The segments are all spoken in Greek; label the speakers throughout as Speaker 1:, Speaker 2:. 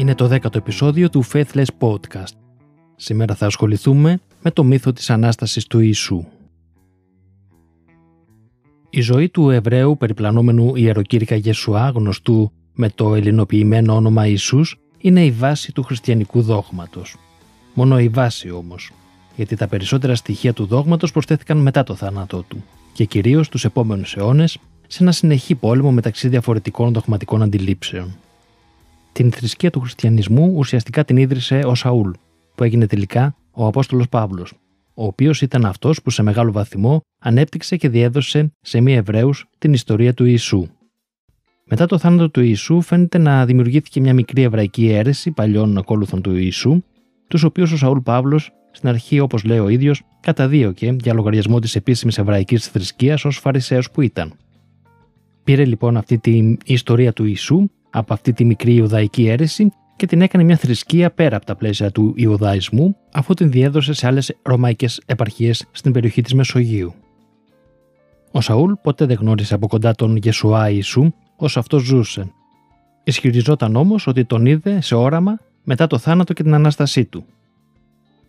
Speaker 1: Είναι το δέκατο επεισόδιο του Faithless Podcast. Σήμερα θα ασχοληθούμε με το μύθο της Ανάστασης του Ιησού. Η ζωή του Εβραίου περιπλανόμενου ιεροκήρυκα Γεσουά, γνωστού με το ελληνοποιημένο όνομα Ιησούς, είναι η βάση του χριστιανικού δόγματος. Μόνο η βάση όμως, γιατί τα περισσότερα στοιχεία του δόγματος προσθέθηκαν μετά το θάνατό του και κυρίως τους επόμενους αιώνες σε ένα συνεχή πόλεμο μεταξύ διαφορετικών δογματικών αντιλήψεων. Την θρησκεία του χριστιανισμού ουσιαστικά την ίδρυσε ο Σαούλ, που έγινε τελικά ο Απόστολος Παύλος, ο οποίος ήταν αυτός που σε μεγάλο βαθμό ανέπτυξε και διέδωσε σε μη Εβραίους την ιστορία του Ιησού. Μετά το θάνατο του Ιησού φαίνεται να δημιουργήθηκε μια μικρή εβραϊκή αίρεση παλιών ακόλουθων του Ιησού, τους οποίους ο Σαούλ Παύλος στην αρχή, όπως λέει ο ίδιος, καταδίωκε για λογαριασμό της επίσημης εβραϊκής θρησκείας ως Φαρισαίος που ήταν. Πήρε λοιπόν αυτή την ιστορία του Ιησού από αυτή τη μικρή Ιουδαϊκή αίρεση και την έκανε μια θρησκεία πέρα από τα πλαίσια του Ιουδαϊσμού, αφού την διέδωσε σε άλλες ρωμαϊκές επαρχίες στην περιοχή της Μεσογείου. Ο Σαούλ ποτέ δεν γνώρισε από κοντά τον Γεσουά Ιησού όσο αυτός ζούσε. Ισχυριζόταν όμως ότι τον είδε σε όραμα μετά το θάνατο και την ανάστασή του.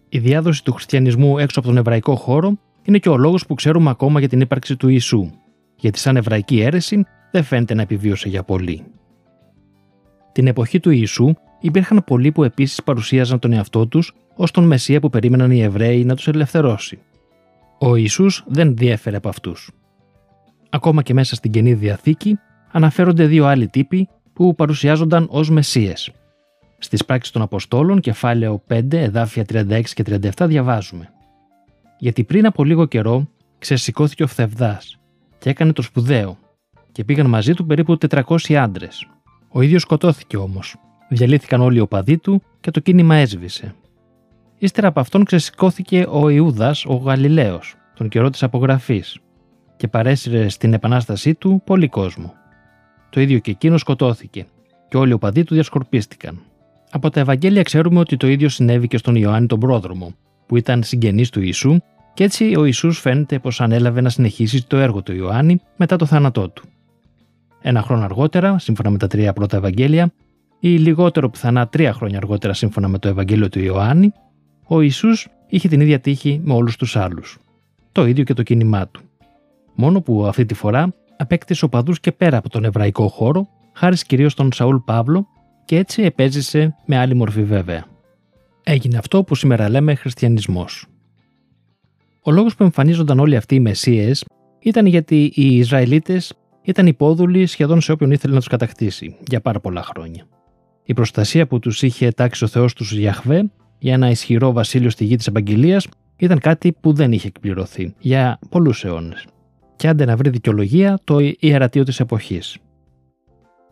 Speaker 1: Η διάδοση του χριστιανισμού έξω από τον εβραϊκό χώρο είναι και ο λόγος που ξέρουμε ακόμα για την ύπαρξη του Ιησού, γιατί σαν εβραϊκή αίρεση δεν φαίνεται να επιβίωσε για πολύ. Την εποχή του Ιησού υπήρχαν πολλοί που επίσης παρουσίαζαν τον εαυτό τους ως τον Μεσσία που περίμεναν οι Εβραίοι να τους ελευθερώσει. Ο Ιησούς δεν διέφερε από αυτούς. Ακόμα και μέσα στην καινή διαθήκη αναφέρονται δύο άλλοι τύποι που παρουσιάζονταν ως Μεσσίες. Στις πράξεις των Αποστόλων, κεφάλαιο 5, εδάφια 36 και 37, διαβάζουμε. Γιατί πριν από λίγο καιρό ξεσηκώθηκε ο Φθευδά και έκανε το σπουδαίο, και πήγαν μαζί του περίπου 400 άντρες. Ο ίδιος σκοτώθηκε όμως. Διαλύθηκαν όλοι οι οπαδοί του και το κίνημα έσβησε. Ύστερα από αυτόν ξεσηκώθηκε ο Ιούδας ο Γαλιλαίος, τον καιρό της απογραφής, και παρέσυρε στην επανάστασή του πολύ κόσμο. Το ίδιο και εκείνο σκοτώθηκε, και όλοι οι οπαδοί του διασκορπίστηκαν. Από τα Ευαγγέλια ξέρουμε ότι το ίδιο συνέβη και στον Ιωάννη τον πρόδρομο, που ήταν συγγενής του Ιησού, και έτσι ο Ιησούς φαίνεται πως ανέλαβε να συνεχίσει το έργο του Ιωάννη μετά το θάνατό του. Ένα χρόνο αργότερα, σύμφωνα με τα τρία πρώτα Ευαγγέλια, ή λιγότερο πιθανά τρία χρόνια αργότερα, σύμφωνα με το Ευαγγέλιο του Ιωάννη, ο Ιησούς είχε την ίδια τύχη με όλους τους άλλους. Το ίδιο και το κίνημά του. Μόνο που αυτή τη φορά απέκτησε οπαδούς και πέρα από τον εβραϊκό χώρο, χάρης κυρίως στον Σαούλ Παύλο, και έτσι επέζησε με άλλη μορφή βέβαια. Έγινε αυτό που σήμερα λέμε χριστιανισμός. Ο λόγος που εμφανίζονταν όλοι αυτοί οι μεσίε ήταν γιατί οι Ισραηλίτες ήταν υπόδουλοι σχεδόν σε όποιον ήθελε να τους κατακτήσει για πάρα πολλά χρόνια. Η προστασία που τους είχε τάξει ο Θεός τους Γιαχβέ για ένα ισχυρό βασίλειο στη γη της Επαγγελία ήταν κάτι που δεν είχε εκπληρωθεί για πολλούς αιώνες. Και άντε να βρει δικαιολογία το ιερατείο της εποχής.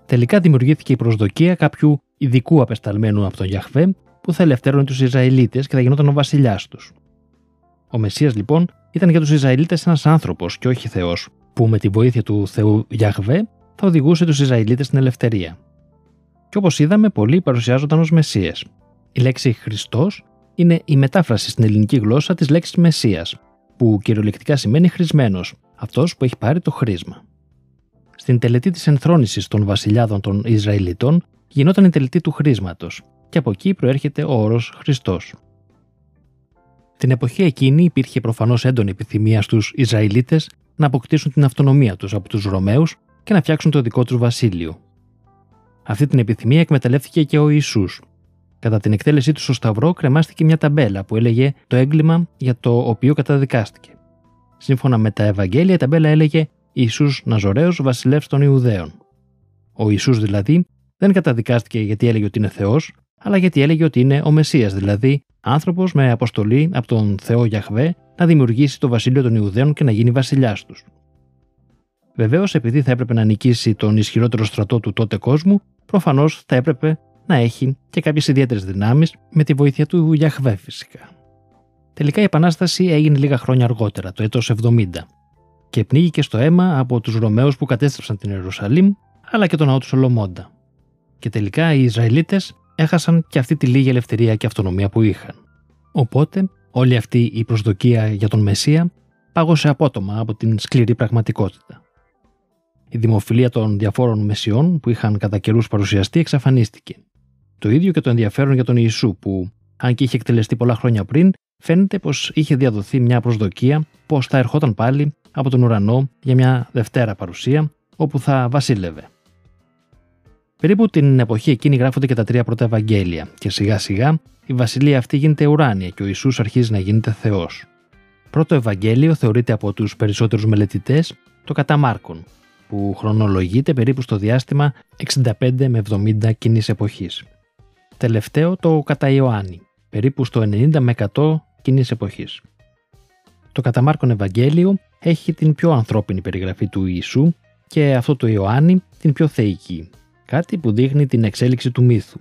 Speaker 1: Τελικά δημιουργήθηκε η προσδοκία κάποιου ειδικού απεσταλμένου από τον Γιαχβέ που θα ελευθέρωνε τους Ισραηλίτες και θα γινόταν ο βασιλιάς τους. Ο Μεσσίας λοιπόν ήταν για τους Ισραηλίτες ένας άνθρωπος και όχι Θεός, που με τη βοήθεια του Θεού Γιαχβέ θα οδηγούσε τους Ισραηλίτες στην ελευθερία. Και όπως είδαμε, πολλοί παρουσιάζονταν ως Μεσσίες. Η λέξη Χριστός είναι η μετάφραση στην ελληνική γλώσσα της λέξης Μεσσίας, που κυριολεκτικά σημαίνει χρησμένος, αυτός που έχει πάρει το χρήσμα. Στην τελετή της ενθρόνησης των βασιλιάδων των Ισραηλιτών γινόταν η τελετή του χρήσματος, και από εκεί προέρχεται ο όρος Χριστός. Την εποχή εκείνη υπήρχε προφανώς έντονη επιθυμία στους Ισραηλίτες να αποκτήσουν την αυτονομία τους από τους Ρωμαίους και να φτιάξουν το δικό τους βασίλειο. Αυτή την επιθυμία εκμεταλλεύτηκε και ο Ιησούς. Κατά την εκτέλεσή του στο Σταυρό, κρεμάστηκε μια ταμπέλα που έλεγε το έγκλημα για το οποίο καταδικάστηκε. Σύμφωνα με τα Ευαγγέλια, η ταμπέλα έλεγε Ιησούς Ναζωραίος, βασιλεύς των Ιουδαίων. Ο Ιησούς δηλαδή δεν καταδικάστηκε γιατί έλεγε ότι είναι Θεός, αλλά γιατί έλεγε ότι είναι ο Μεσσίας, δηλαδή άνθρωπος με αποστολή από τον Θεό Γιαχβέ να δημιουργήσει το βασίλειο των Ιουδαίων και να γίνει βασιλιάς τους. Βεβαίως, επειδή θα έπρεπε να νικήσει τον ισχυρότερο στρατό του τότε κόσμου, προφανώς θα έπρεπε να έχει και κάποιες ιδιαίτερες δυνάμεις με τη βοήθεια του Γιαχβέ φυσικά. Τελικά η Επανάσταση έγινε λίγα χρόνια αργότερα, το έτος 70, και πνίγηκε στο αίμα από τους Ρωμαίους που κατέστρεψαν την Ιερουσαλήμ, αλλά και τον ναό του Σολομώντα. Και τελικά οι Ισραηλίτες έχασαν και αυτή τη λίγη ελευθερία και αυτονομία που είχαν. Οπότε, όλη αυτή η προσδοκία για τον Μεσσία πάγωσε απότομα από την σκληρή πραγματικότητα. Η δημοφιλία των διαφόρων μεσιών που είχαν κατά καιρούς παρουσιαστεί εξαφανίστηκε. Το ίδιο και το ενδιαφέρον για τον Ιησού, που, αν και είχε εκτελεστεί πολλά χρόνια πριν, φαίνεται πως είχε διαδοθεί μια προσδοκία πως θα ερχόταν πάλι από τον ουρανό για μια Δευτέρα παρουσία, όπου θα βασίλευε. Περίπου την εποχή εκείνη γράφονται και τα τρία πρώτα Ευαγγέλια, και σιγά σιγά η βασιλεία αυτή γίνεται ουράνια και ο Ιησούς αρχίζει να γίνεται Θεός. Πρώτο Ευαγγέλιο θεωρείται από τους περισσότερους μελετητές το κατά Μάρκον, που χρονολογείται περίπου στο διάστημα 65 με 70 κοινή εποχής. Τελευταίο το κατά Ιωάννη, περίπου στο 90 με 100 κοινή εποχής. Το κατά Μάρκον Ευαγγέλιο έχει την πιο ανθρώπινη περιγραφή του Ιησού και αυτό το Ιωάννη την πιο θεϊκή, κάτι που δείχνει την εξέλιξη του μύθου.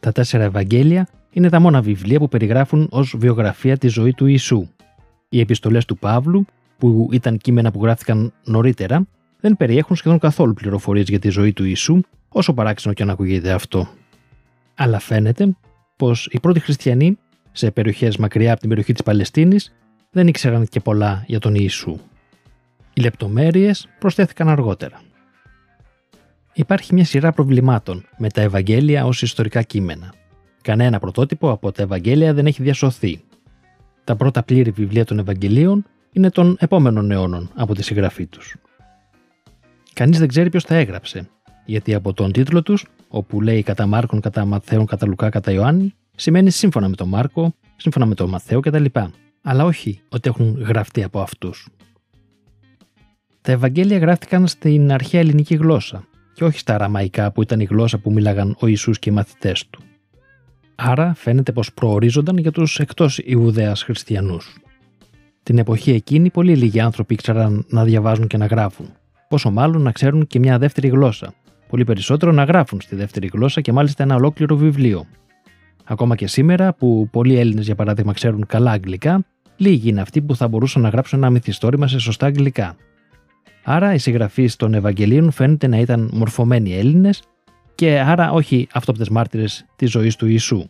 Speaker 1: Τα τέσσερα Ευαγγέλια είναι τα μόνα βιβλία που περιγράφουν ως βιογραφία τη ζωή του Ιησού. Οι επιστολές του Παύλου, που ήταν κείμενα που γράφτηκαν νωρίτερα, δεν περιέχουν σχεδόν καθόλου πληροφορίες για τη ζωή του Ιησού, όσο παράξενο και αν ακούγεται αυτό. Αλλά φαίνεται πως οι πρώτοι χριστιανοί σε περιοχές μακριά από την περιοχή της Παλαιστίνης δεν ήξεραν και πολλά για τον Ιησού. Οι λεπτομέρειες προσθέθηκαν αργότερα. Υπάρχει μια σειρά προβλημάτων με τα Ευαγγέλια ως ιστορικά κείμενα. Κανένα πρωτότυπο από τα Ευαγγέλια δεν έχει διασωθεί. Τα πρώτα πλήρη βιβλία των Ευαγγελίων είναι των επόμενων αιώνων από τη συγγραφή τους. Κανείς δεν ξέρει ποιος τα έγραψε, γιατί από τον τίτλο τους, όπου λέει κατά Μάρκον, κατά Μαθαίων, κατά Λουκά, κατά Ιωάννη, σημαίνει σύμφωνα με τον Μάρκο, σύμφωνα με τον Μαθαίο κτλ. Αλλά όχι ότι έχουν γραφτεί από αυτούς. Τα Ευαγγέλια γράφτηκαν στην αρχαία ελληνική γλώσσα και όχι στα αραμαϊκά που ήταν η γλώσσα που μίλαγαν ο Ιησούς και οι μαθητές του. Άρα φαίνεται πως προορίζονταν για τους εκτός Ιουδαίας χριστιανούς. Την εποχή εκείνη πολύ λίγοι άνθρωποι ήξεραν να διαβάζουν και να γράφουν, πόσο μάλλον να ξέρουν και μια δεύτερη γλώσσα, πολύ περισσότερο να γράφουν στη δεύτερη γλώσσα και μάλιστα ένα ολόκληρο βιβλίο. Ακόμα και σήμερα, που πολλοί Έλληνες για παράδειγμα ξέρουν καλά αγγλικά, λίγοι είναι αυτοί που θα μπορούσαν να γράψουν ένα μυθιστόρημα σε σωστά αγγλικά. Άρα οι συγγραφείς των Ευαγγελίων φαίνεται να ήταν μορφωμένοι Έλληνες και άρα όχι αυτόπτες μάρτυρες της ζωής του Ιησού.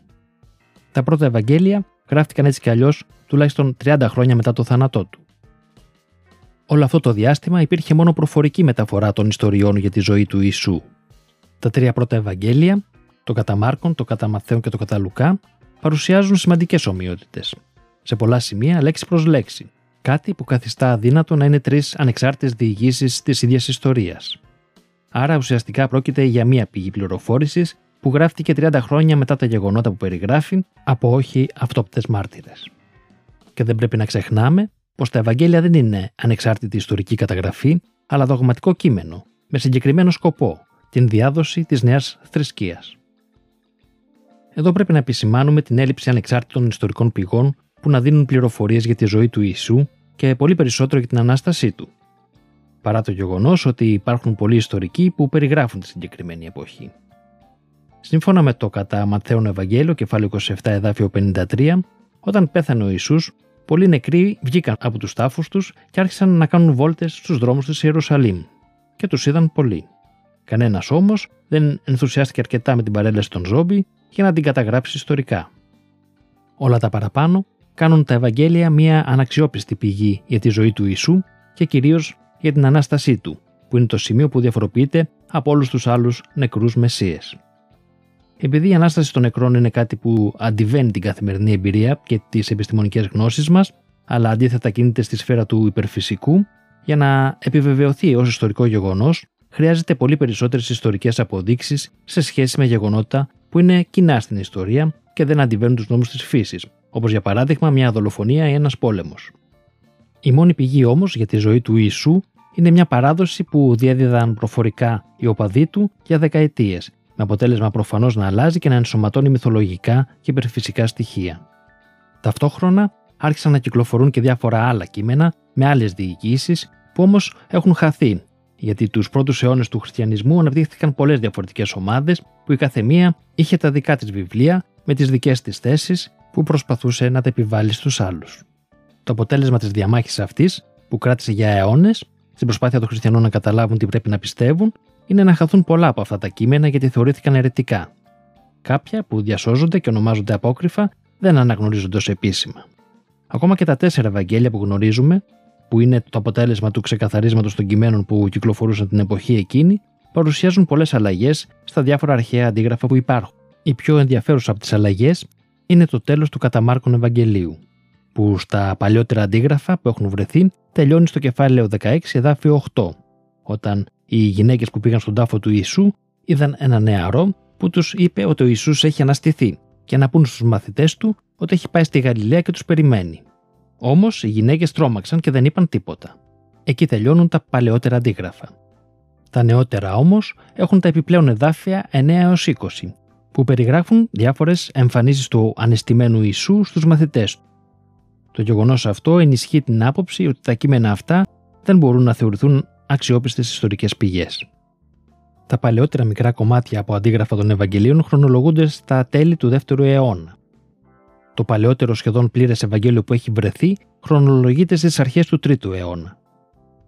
Speaker 1: Τα πρώτα Ευαγγέλια γράφτηκαν έτσι κι αλλιώς τουλάχιστον 30 χρόνια μετά το θάνατό του. Όλο αυτό το διάστημα υπήρχε μόνο προφορική μεταφορά των ιστοριών για τη ζωή του Ιησού. Τα τρία πρώτα Ευαγγέλια, το κατά Μάρκον, το κατά Μαθαίων και το κατά Λουκά, παρουσιάζουν σημαντικές ομοιότητες. Σε πολλά σημεία λέξη προς λέξη, κάτι που καθιστά αδύνατο να είναι τρεις ανεξάρτητες διηγήσεις της ίδιας ιστορίας. Άρα ουσιαστικά πρόκειται για μία πηγή πληροφόρησης που γράφτηκε 30 χρόνια μετά τα γεγονότα που περιγράφει από όχι αυτόπτες μάρτυρες. Και δεν πρέπει να ξεχνάμε πως τα Ευαγγέλια δεν είναι ανεξάρτητη ιστορική καταγραφή, αλλά δογματικό κείμενο, με συγκεκριμένο σκοπό, την διάδοση της νέας θρησκείας. Εδώ πρέπει να επισημάνουμε την έλλειψη ανεξάρτητων ιστορικών πηγών που να δίνουν πληροφορίες για τη ζωή του Ιησού και πολύ περισσότερο για την ανάστασή του. Παρά το γεγονός ότι υπάρχουν πολλοί ιστορικοί που περιγράφουν τη συγκεκριμένη εποχή. Σύμφωνα με το κατά Ματθαίον Ευαγγέλιο, κεφάλαιο 27, εδάφιο 53, όταν πέθανε ο Ιησούς, πολλοί νεκροί βγήκαν από τους τάφους τους και άρχισαν να κάνουν βόλτες στους δρόμους της Ιερουσαλήμ. Και τους είδαν πολλοί. Κανένας όμως δεν ενθουσιάστηκε αρκετά με την παρέλαση των ζόμπι για να την καταγράψει ιστορικά. Όλα τα παραπάνω κάνουν τα Ευαγγέλια μια αναξιόπιστη πηγή για τη ζωή του Ιησού και κυρίως για την ανάστασή του, που είναι το σημείο που διαφοροποιείται από όλους τους άλλους νεκρούς μεσίες. Επειδή η ανάσταση των νεκρών είναι κάτι που αντιβαίνει την καθημερινή εμπειρία και τις επιστημονικές γνώσεις μας, αλλά αντίθετα κινείται στη σφαίρα του υπερφυσικού, για να επιβεβαιωθεί ως ιστορικό γεγονός, χρειάζεται πολύ περισσότερες ιστορικές αποδείξεις σε σχέση με γεγονότα που είναι κοινά στην ιστορία και δεν αντιβαίνουν τους νόμους της φύσης, όπως για παράδειγμα μια δολοφονία ή ένας πόλεμος. Η μόνη πηγή όμως για τη ζωή του Ιησού είναι μια παράδοση που διέδιδαν προφορικά οι οπαδοί του για δεκαετίες, με αποτέλεσμα προφανώς να αλλάζει και να ενσωματώνει μυθολογικά και υπερφυσικά στοιχεία. Ταυτόχρονα άρχισαν να κυκλοφορούν και διάφορα άλλα κείμενα με άλλες διοικήσει που όμως έχουν χαθεί, γιατί τους πρώτους αιώνες του χριστιανισμού αναπτύχθηκαν πολλές διαφορετικές ομάδες που η καθεμία είχε τα δικά της βιβλία με τις δικές της θέσεις που προσπαθούσε να τα επιβάλλει στους άλλους. Το αποτέλεσμα της διαμάχης αυτής, που κράτησε για αιώνες, στην προσπάθεια των χριστιανών να καταλάβουν τι πρέπει να πιστεύουν, είναι να χαθούν πολλά από αυτά τα κείμενα γιατί θεωρήθηκαν αιρετικά. Κάποια που διασώζονται και ονομάζονται απόκριφα δεν αναγνωρίζονται ως επίσημα. Ακόμα και τα τέσσερα Ευαγγέλια που γνωρίζουμε, που είναι το αποτέλεσμα του ξεκαθαρίσματος των κειμένων που κυκλοφορούσαν την εποχή εκείνη, παρουσιάζουν πολλές αλλαγές στα διάφορα αρχαία αντίγραφα που υπάρχουν. Η πιο ενδιαφέρουσα από τις αλλαγές είναι το τέλος του καταμάρκων Ευαγγελίου, που στα παλιότερα αντίγραφα που έχουν βρεθεί τελειώνει στο κεφάλαιο 16 εδάφιο 8, όταν οι γυναίκες που πήγαν στον τάφο του Ιησού είδαν ένα νεαρό που τους είπε ότι ο Ιησούς έχει αναστηθεί και να πούν στους μαθητές του ότι έχει πάει στη Γαλιλαία και τους περιμένει. Όμως οι γυναίκες τρόμαξαν και δεν είπαν τίποτα. Εκεί τελειώνουν τα παλαιότερα αντίγραφα. Τα νεότερα όμως έχουν τα επιπλέον εδάφια 9 έως 20, που περιγράφουν διάφορες εμφανίσεις του ανεστημένου Ιησού στους μαθητές του. Το γεγονός αυτό ενισχύει την άποψη ότι τα κείμενα αυτά δεν μπορούν να θεωρηθούν αξιόπιστες ιστορικές πηγές. Τα παλαιότερα μικρά κομμάτια από αντίγραφα των Ευαγγελίων χρονολογούνται στα τέλη του 2ου αιώνα. Το παλαιότερο σχεδόν πλήρες Ευαγγέλιο που έχει βρεθεί χρονολογείται στις αρχές του 3ου αιώνα.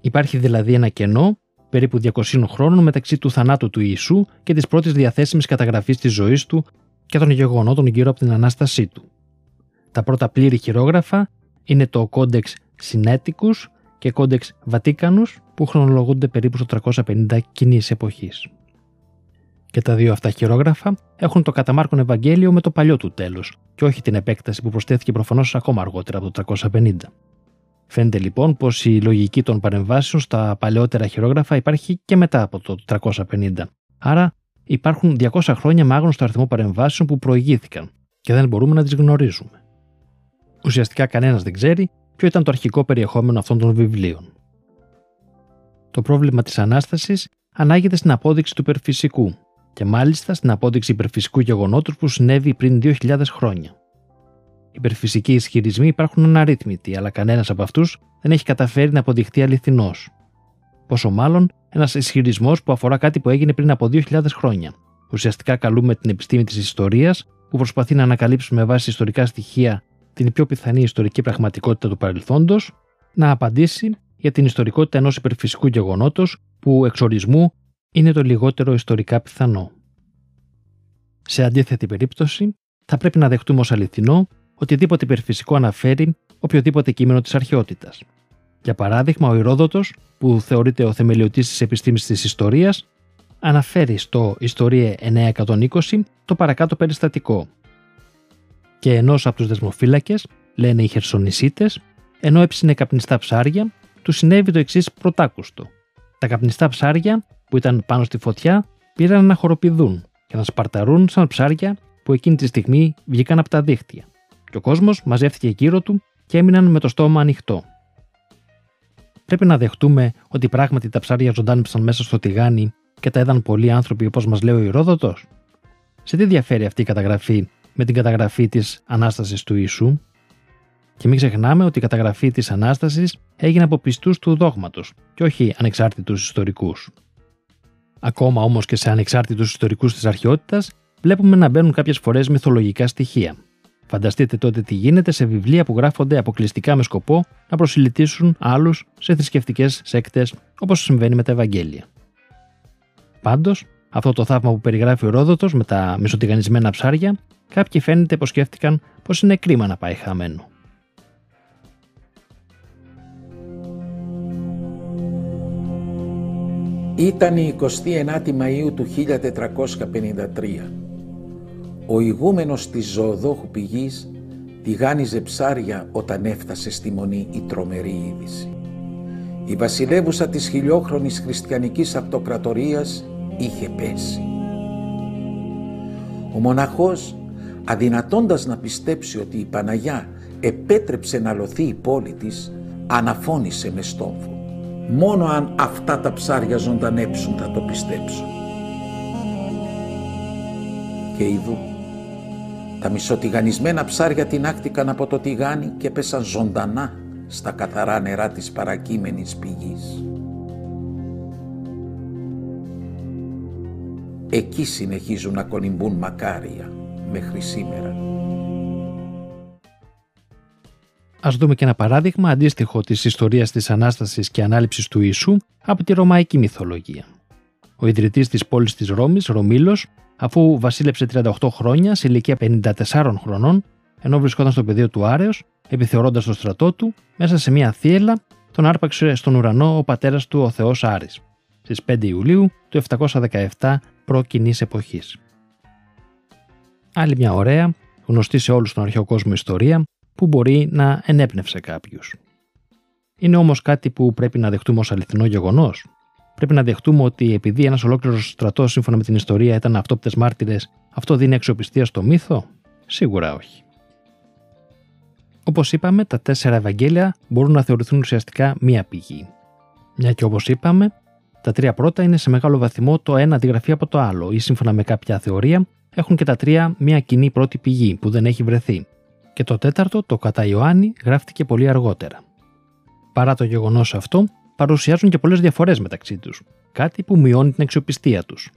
Speaker 1: Υπάρχει δηλαδή ένα κενό περίπου 200 χρόνων μεταξύ του θανάτου του Ιησού και της πρώτης διαθέσιμης καταγραφής της ζωής του και των γεγονότων γύρω από την ανάστασή του. Τα πρώτα πλήρη χειρόγραφα είναι το Codex Sinaiticus και Codex Vaticanus που χρονολογούνται περίπου στο 350 κοινής εποχής. Και τα δύο αυτά χειρόγραφα έχουν το καταμάρκον Ευαγγέλιο με το παλιό του τέλος, και όχι την επέκταση που προσθέθηκε προφανώς ακόμα αργότερα από το 350. Φαίνεται λοιπόν πως η λογική των παρεμβάσεων στα παλαιότερα χειρόγραφα υπάρχει και μετά από το 350. Άρα υπάρχουν 200 χρόνια με άγνωστο αριθμό παρεμβάσεων που προηγήθηκαν και δεν μπορούμε να τις γνωρίζουμε. Ουσιαστικά κανένας δεν ξέρει ποιο ήταν το αρχικό περιεχόμενο αυτών των βιβλίων. Το πρόβλημα της Ανάστασης ανάγεται στην απόδειξη του υπερφυσικού και μάλιστα στην απόδειξη υπερφυσικού γεγονότου που συνέβη πριν 2.000 χρόνια. Οι υπερφυσικοί ισχυρισμοί υπάρχουν αναρρύθμιτοι, αλλά κανένας από αυτούς δεν έχει καταφέρει να αποδειχθεί αληθινό. Πόσο μάλλον ένας ισχυρισμός που αφορά κάτι που έγινε πριν από 2.000 χρόνια. Ουσιαστικά καλούμε την επιστήμη της ιστορίας, που προσπαθεί να ανακαλύψει με βάση ιστορικά στοιχεία την πιο πιθανή ιστορική πραγματικότητα του παρελθόντος, να απαντήσει για την ιστορικότητα ενός υπερφυσικού γεγονότος που εξορισμού είναι το λιγότερο ιστορικά πιθανό. Σε αντίθετη περίπτωση, θα πρέπει να δεχτούμε ως αληθινό οτιδήποτε υπερφυσικό αναφέρει οποιοδήποτε κείμενο της αρχαιότητας. Για παράδειγμα, ο Ηρόδοτο, που θεωρείται ο θεμελιωτής της επιστήμης της ιστορίας, αναφέρει στο Ιστορία 920 το παρακάτω περιστατικό. Και ενός από τους δεσμοφύλακες, λένε οι Χερσονησίτες, ενώ έψινε καπνιστά ψάρια, του συνέβη το εξής πρωτάκουστο. Τα καπνιστά ψάρια που ήταν πάνω στη φωτιά πήραν να χοροπηδούν και να σπαρταρούν σαν ψάρια που εκείνη τη στιγμή βγήκαν από τα δίχτυα. Και ο κόσμος μαζεύτηκε γύρω του και έμειναν με το στόμα ανοιχτό. Πρέπει να δεχτούμε ότι πράγματι τα ψάρια ζωντάνεψαν μέσα στο τηγάνι και τα είδαν πολλοί άνθρωποι όπως μας λέει ο Ηρόδοτο. Σε τι διαφέρει αυτή η καταγραφή με την καταγραφή της ανάστασης του Ιησού, και μην ξεχνάμε ότι η καταγραφή της Ανάστασης έγινε από πιστούς του δόγματος και όχι ανεξάρτητους ιστορικούς. Ακόμα όμως και σε ανεξάρτητους ιστορικούς της αρχαιότητας, βλέπουμε να μπαίνουν κάποιες φορές μυθολογικά στοιχεία. Φανταστείτε τότε τι γίνεται σε βιβλία που γράφονται αποκλειστικά με σκοπό να προσιλητήσουν άλλους σε θρησκευτικές σέκτες όπως συμβαίνει με τα Ευαγγέλια. Πάντως, αυτό το θαύμα που περιγράφει ο Ρόδοτος με τα μισοτηγανισμένα ψάρια, κάποιοι φαίνεται πως σκέφτηκαν πως είναι κρίμα να πάει χαμένο.
Speaker 2: Ήταν η 29η Μαΐου του 1453. Ο ηγούμενος της ζωοδόχου πηγής τηγάνιζε ψάρια όταν έφτασε στη μονή η τρομερή είδηση. Η βασιλεύουσα της χιλιόχρονης χριστιανικής αυτοκρατορίας είχε πέσει. Ο μοναχός, αδυνατώντας να πιστέψει ότι η Παναγιά επέτρεψε να λωθεί η πόλη της, αναφώνησε με στόμφο. Μόνο αν αυτά τα ψάρια ζωντανέψουν θα το πιστέψω. Και ειδού, τα μισοτηγανισμένα ψάρια τεινάχτηκαν από το τηγάνι και πέσαν ζωντανά στα καθαρά νερά της παρακείμενης πηγής. Εκεί συνεχίζουν να κολυμπούν μακάρια μέχρι σήμερα.
Speaker 1: Α δούμε και ένα παράδειγμα αντίστοιχο της ιστορίας της Ανάστασης και Ανάληψης του Ιησού από τη Ρωμαϊκή μυθολογία. Ο ιδρυτής της πόλης της Ρώμης, Ρωμήλος, αφού βασίλεψε 38 χρόνια σε ηλικία 54 χρονών, ενώ βρισκόταν στο πεδίο του Άρεος, επιθεωρώντας το στρατό του, μέσα σε μια θύελα τον άρπαξε στον ουρανό ο πατέρας του ο Θεός Άρης, στις 5 Ιουλίου του 717 π.Κ. εποχής. Άλλη μια ωραία, γνωστή σε όλους τον αρχαίο κόσμο ιστορία, που μπορεί να ενέπνευσε κάποιους. Είναι όμως κάτι που πρέπει να δεχτούμε ως αληθινό γεγονός. Πρέπει να δεχτούμε ότι επειδή ένας ολόκληρος στρατός, σύμφωνα με την ιστορία, ήταν αυτόπτες μάρτυρες, αυτό δίνει αξιοπιστία στο μύθο; Σίγουρα όχι. Όπως είπαμε, τα τέσσερα Ευαγγέλια μπορούν να θεωρηθούν ουσιαστικά μία πηγή. Μια και όπως είπαμε, τα τρία πρώτα είναι σε μεγάλο βαθμό το ένα αντιγραφή από το άλλο, ή σύμφωνα με κάποια θεωρία, έχουν και τα τρία μία κοινή πρώτη πηγή που δεν έχει βρεθεί. Και το τέταρτο, το κατά Ιωάννη, γράφτηκε πολύ αργότερα. Παρά το γεγονός αυτό, παρουσιάζουν και πολλές διαφορές μεταξύ τους, κάτι που μειώνει την αξιοπιστία τους.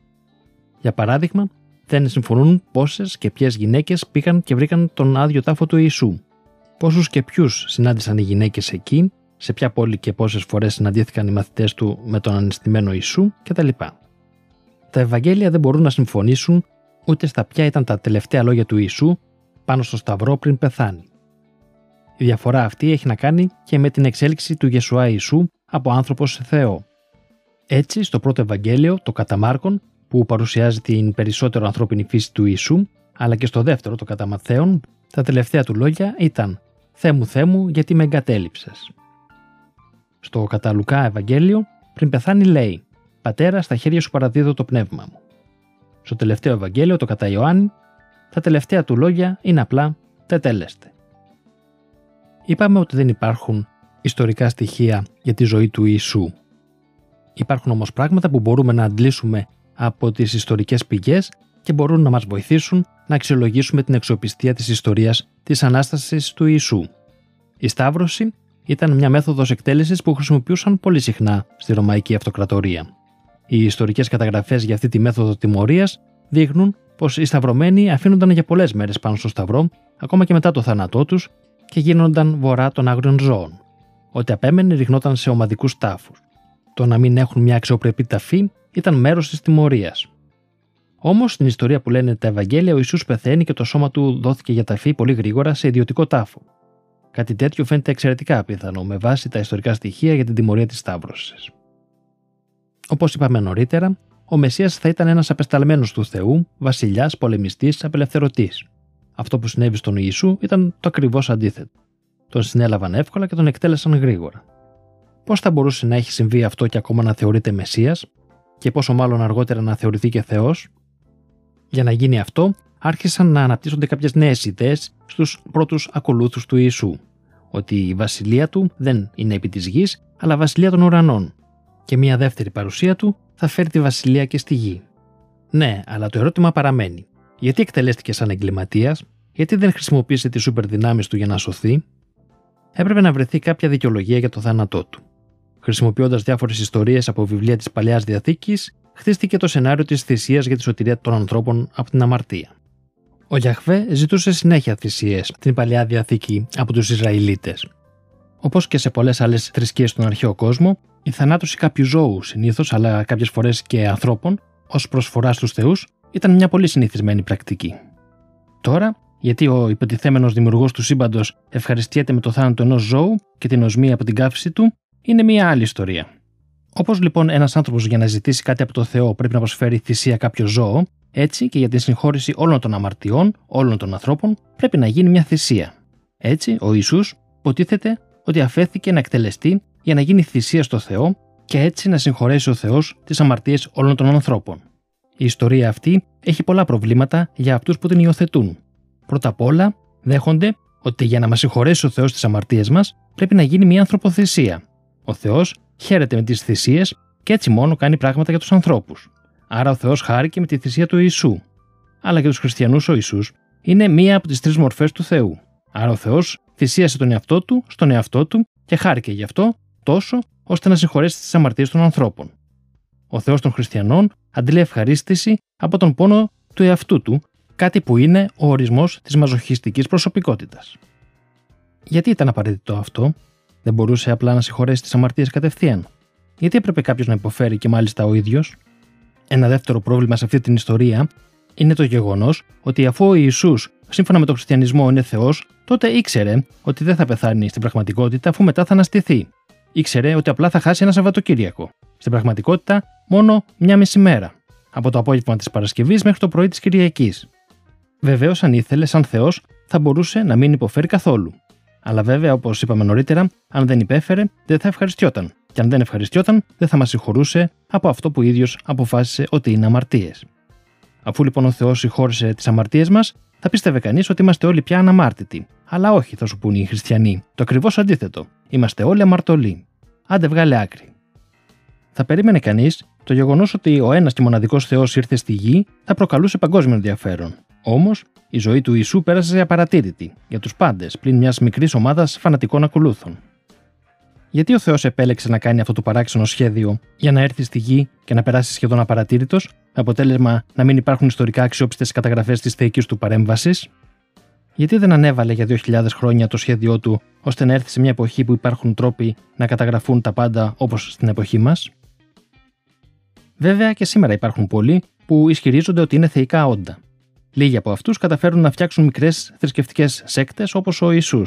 Speaker 1: Για παράδειγμα, δεν συμφωνούν πόσες και ποιες γυναίκες πήγαν και βρήκαν τον άδειο τάφο του Ιησού, πόσους και ποιους συνάντησαν οι γυναίκες εκεί, σε ποια πόλη και πόσες φορές συναντήθηκαν οι μαθητές του με τον ανεστημένο Ιησού κτλ. Τα Ευαγγέλια δεν μπορούν να συμφωνήσουν ούτε στα ποια ήταν τα τελευταία λόγια του Ιησού πάνω στο Σταυρό πριν πεθάνει. Η διαφορά αυτή έχει να κάνει και με την εξέλιξη του Γεσουά Ιησού από άνθρωπος σε Θεό. Έτσι, στο πρώτο Ευαγγέλιο, το κατά Μάρκον, που παρουσιάζει την περισσότερο ανθρώπινη φύση του Ιησού, αλλά και στο δεύτερο, το κατά Μαθαίον, τα τελευταία του λόγια ήταν «Θεέ μου, Θεέ μου, γιατί με εγκατέλειψες». Στο κατά Λουκά Ευαγγέλιο, πριν πεθάνει λέει «Πατέρα, στα χέρια σου παραδίδω το πνεύμα μου». Στο τελευταίο Ευαγγέλιο, το κατά Ιωάννη, τα τελευταία του λόγια είναι απλά «Τετέλεστε». Είπαμε ότι δεν υπάρχουν ιστορικά στοιχεία για τη ζωή του Ιησού. Υπάρχουν όμως πράγματα που μπορούμε να αντλήσουμε από τις ιστορικές πηγές και μπορούν να μας βοηθήσουν να αξιολογήσουμε την αξιοπιστία της ιστορίας της Ανάστασης του Ιησού. Η Σταύρωση ήταν μια μέθοδος εκτέλεσης που χρησιμοποιούσαν πολύ συχνά στη Ρωμαϊκή Αυτοκρατορία. Οι ιστορικές καταγραφές για αυτή τη μέθοδο τιμωρίας δείχνουν πως οι σταυρωμένοι αφήνονταν για πολλές μέρες πάνω στο σταυρό, ακόμα και μετά το θάνατό τους, και γίνονταν βορρά των άγριων ζώων. Ό,τι απέμενε ρίχνονταν σε ομαδικούς τάφους. Το να μην έχουν μια αξιοπρεπή ταφή ήταν μέρος της τιμωρίας. Όμως, στην ιστορία που λένε τα Ευαγγέλια, ο Ιησούς πεθαίνει και το σώμα του δόθηκε για ταφή πολύ γρήγορα σε ιδιωτικό τάφο. Κάτι τέτοιο φαίνεται εξαιρετικά απίθανο με βάση τα ιστορικά στοιχεία για την τιμωρία της Σταύρωσης. Όπως είπαμε νωρίτερα, ο Μεσία θα ήταν ένας απεσταλμένος του Θεού, βασιλιάς, πολεμιστής, απελευθερωτής. Αυτό που συνέβη στον Ιησού ήταν το ακριβώς αντίθετο. Τον συνέλαβαν εύκολα και τον εκτέλεσαν γρήγορα. Πώς θα μπορούσε να έχει συμβεί αυτό και ακόμα να θεωρείται Μεσία, και πόσο μάλλον αργότερα να θεωρηθεί και Θεός; Για να γίνει αυτό, άρχισαν να αναπτύσσονται κάποιες νέες ιδέες στους πρώτους ακολούθους του Ιησού. Ότι η βασιλεία του δεν είναι επί της γης, αλλά βασιλεία των ουρανών. Και μια δεύτερη παρουσία του θα φέρει τη βασιλεία και στη γη. Ναι, αλλά το ερώτημα παραμένει. Γιατί εκτελέστηκε σαν εγκληματίας, γιατί δεν χρησιμοποίησε τις σούπερ δυνάμει του για να σωθεί, έπρεπε να βρεθεί κάποια δικαιολογία για το θάνατό του. Χρησιμοποιώντας διάφορες ιστορίες από βιβλία της Παλαιάς Διαθήκης, χτίστηκε το σενάριο της θυσίας για τη σωτηρία των ανθρώπων από την αμαρτία. Ο Γιαχβέ ζητούσε συνέχεια θυσίες στην Παλαιά Διαθήκη από τους Ισραηλίτες. Όπως και σε πολλές άλλες θρησκείες στον αρχαίο κόσμο, η θανάτωση κάποιους ζώους συνήθως, αλλά κάποιες φορές και ανθρώπων, ως προσφορά στους θεούς, ήταν μια πολύ συνηθισμένη πρακτική. Τώρα, γιατί ο υποτιθέμενος δημιουργός του σύμπαντος ευχαριστιέται με το θάνατο ενός ζώου και την οσμία από την καύση του, είναι μια άλλη ιστορία. Όπως λοιπόν ένας άνθρωπος για να ζητήσει κάτι από το Θεό πρέπει να προσφέρει θυσία κάποιο ζώο, έτσι και για τη συγχώρηση όλων των αμαρτιών, όλων των ανθρώπων, πρέπει να γίνει μια θυσία. Έτσι, ο Ιησούς υποτίθεται ότι αφέθηκε να εκτελεστεί για να γίνει θυσία στο Θεό και έτσι να συγχωρέσει ο Θεός τις αμαρτίες όλων των ανθρώπων. Η ιστορία αυτή έχει πολλά προβλήματα για αυτούς που την υιοθετούν. Πρώτα απ' όλα, δέχονται ότι για να μας συγχωρέσει ο Θεός τις αμαρτίες μας, πρέπει να γίνει μια ανθρωποθυσία. Ο Θεός χαίρεται με τις θυσίες και έτσι μόνο κάνει πράγματα για τους ανθρώπους. Άρα ο Θεός χάρηκε με τη θυσία του Ιησού. Αλλά για τους χριστιανούς ο Ιησούς είναι μία από τις τρεις μορφές του Θεού. Άρα ο Θεός θυσίασε τον εαυτό του στον εαυτό του και χάρηκε γι' αυτό τόσο ώστε να συγχωρέσει τις αμαρτίες των ανθρώπων. Ο Θεός των χριστιανών αντλεί ευχαρίστηση από τον πόνο του εαυτού του, κάτι που είναι ο ορισμός της μαζοχιστικής προσωπικότητας. Γιατί ήταν απαραίτητο αυτό, δεν μπορούσε απλά να συγχωρέσει τις αμαρτίες κατευθείαν. Γιατί έπρεπε κάποιος να υποφέρει και μάλιστα ο ίδιος; Ένα δεύτερο πρόβλημα σε αυτή την ιστορία είναι το γεγονός ότι αφού ο Ισού, σύμφωνα με τον χριστιανισμό, είναι Θεός, τότε ήξερε ότι δεν θα πεθάνει στην πραγματικότητα αφού μετά θα αναστηθεί. Ήξερε ότι απλά θα χάσει ένα Σαββατοκύριακο. Στην πραγματικότητα, μόνο μια μισή μέρα. Από το απόγευμα της Παρασκευής μέχρι το πρωί της Κυριακής. Βεβαίως, αν ήθελε, σαν Θεός, θα μπορούσε να μην υποφέρει καθόλου. Αλλά βέβαια, όπως είπαμε νωρίτερα, αν δεν υπέφερε, δεν θα ευχαριστιόταν. Και αν δεν ευχαριστιόταν, δεν θα μας συγχωρούσε από αυτό που ο ίδιος αποφάσισε ότι είναι αμαρτίες. Αφού λοιπόν ο Θεός συγχώρησε τις αμαρτίες μας, θα πίστευε κανείς ότι είμαστε όλοι πια αναμάρτητοι. Αλλά όχι, θα σου πούνε οι χριστιανοί. Το ακριβώς αντίθετο. Είμαστε όλοι αμαρτωλοί. Άντε βγάλε άκρη. Θα περίμενε κανείς το γεγονός ότι ο ένας και μοναδικός Θεός ήρθε στη γη θα προκαλούσε παγκόσμιο ενδιαφέρον. Όμως, η ζωή του Ιησού πέρασε απαρατήρητη για τους πάντες πλην μιας μικρής ομάδας φανατικών ακολούθων. Γιατί ο Θεός επέλεξε να κάνει αυτό το παράξενο σχέδιο; Για να έρθει στη γη και να περάσει σχεδόν απαρατήρητος, με αποτέλεσμα να μην υπάρχουν ιστορικά αξιόπιστες καταγραφές της θεϊκής του παρέμβασης; Γιατί δεν ανέβαλε για 2.000 χρόνια το σχέδιό του ώστε να έρθει σε μια εποχή που υπάρχουν τρόποι να καταγραφούν τα πάντα όπως στην εποχή μας; Βέβαια και σήμερα υπάρχουν πολλοί που ισχυρίζονται ότι είναι θεϊκά όντα. Λίγοι από αυτούς καταφέρουν να φτιάξουν μικρές θρησκευτικές σέκτες όπως ο Ισού.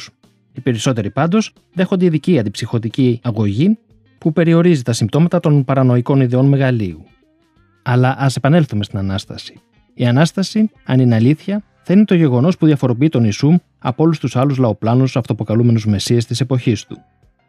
Speaker 1: Οι περισσότεροι πάντως δέχονται ειδική αντιψυχωτική αγωγή που περιορίζει τα συμπτώματα των παρανοϊκών ιδεών μεγαλείου. Αλλά ας επανέλθουμε στην ανάσταση. Η ανάσταση, αν είναι αλήθεια, θα είναι το γεγονός που διαφοροποιεί τον Ισού από όλους τους άλλους λαοπλάνους αυτοποκαλούμενους μεσίε της εποχής του.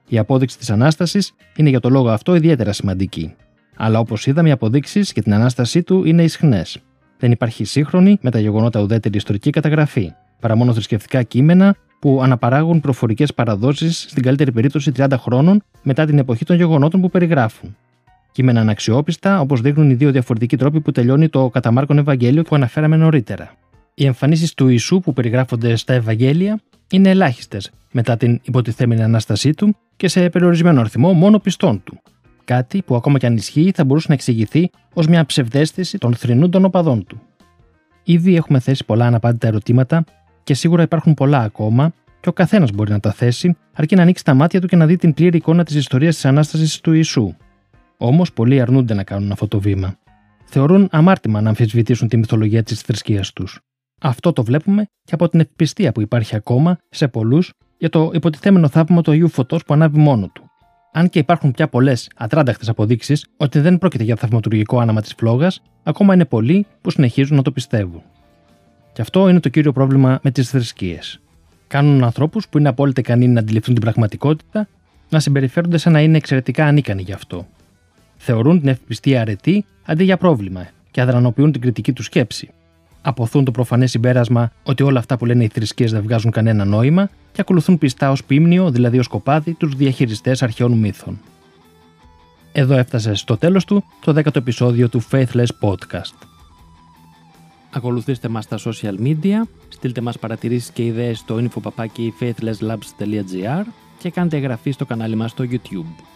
Speaker 1: Η απόδειξη της ανάστασης είναι για το λόγο αυτό ιδιαίτερα σημαντική. Αλλά όπως είδαμε, οι αποδείξεις για την ανάστασή του είναι ισχνές. Δεν υπάρχει σύγχρονη με τα γεγονότα ουδέτερη ιστορική καταγραφή, παρά μόνο θρησκευτικά κείμενα που αναπαράγουν προφορικές παραδόσεις στην καλύτερη περίπτωση 30 χρόνων μετά την εποχή των γεγονότων που περιγράφουν. Κείμενα αναξιόπιστα, όπως δείχνουν οι δύο διαφορετικοί τρόποι που τελειώνει το κατά Μάρκον Ευαγγέλιο που αναφέραμε νωρίτερα. Οι εμφανίσεις του Ιησού που περιγράφονται στα Ευαγγέλια είναι ελάχιστες μετά την υποτιθέμενη ανάστασή του και σε περιορισμένο αριθμό μόνο πιστών του. Κάτι που ακόμα και αν ισχύει θα μπορούσε να εξηγηθεί ως μια ψευδέστηση των θρηνούν των οπαδών του. Ήδη έχουμε θέσει πολλά αναπάντητα ερωτήματα και σίγουρα υπάρχουν πολλά ακόμα και ο καθένας μπορεί να τα θέσει, αρκεί να ανοίξει τα μάτια του και να δει την πλήρη εικόνα της ιστορίας της ανάστασης του Ιησού. Όμως πολλοί αρνούνται να κάνουν αυτό το βήμα. Θεωρούν αμάρτημα να αμφισβητήσουν τη μυθολογία της θρησκείας τους. Αυτό το βλέπουμε και από την ευπιστία που υπάρχει ακόμα σε πολλούς για το υποτιθέμενο θαύμα του Αγίου Φωτός που ανάβει μόνο του. Αν και υπάρχουν πια πολλές ατράνταχτες αποδείξεις ότι δεν πρόκειται για θαυματουργικό άναμα της φλόγας, ακόμα είναι πολλοί που συνεχίζουν να το πιστεύουν. Και αυτό είναι το κύριο πρόβλημα με τις θρησκείες. Κάνουν ανθρώπους που είναι απόλυτα ικανοί να αντιληφθούν την πραγματικότητα να συμπεριφέρονται σαν να είναι εξαιρετικά ανίκανοι γι' αυτό. Θεωρούν την ευπιστία αρετή αντί για πρόβλημα και αδρανοποιούν την κριτική τους σκέψη. Αποθούν το προφανές συμπέρασμα ότι όλα αυτά που λένε οι θρησκείες δεν βγάζουν κανένα νόημα και ακολουθούν πιστά ως πίμνιο, δηλαδή ως κοπάδι, τους διαχειριστές αρχαίων μύθων. Εδώ έφτασε στο τέλος του το 10ο επεισόδιο του Faithless Podcast. Ακολουθήστε μας στα social media, στείλτε μας παρατηρήσεις και ιδέες στο infopapaki faithlesslabs.gr και κάντε εγγραφή στο κανάλι μας στο YouTube.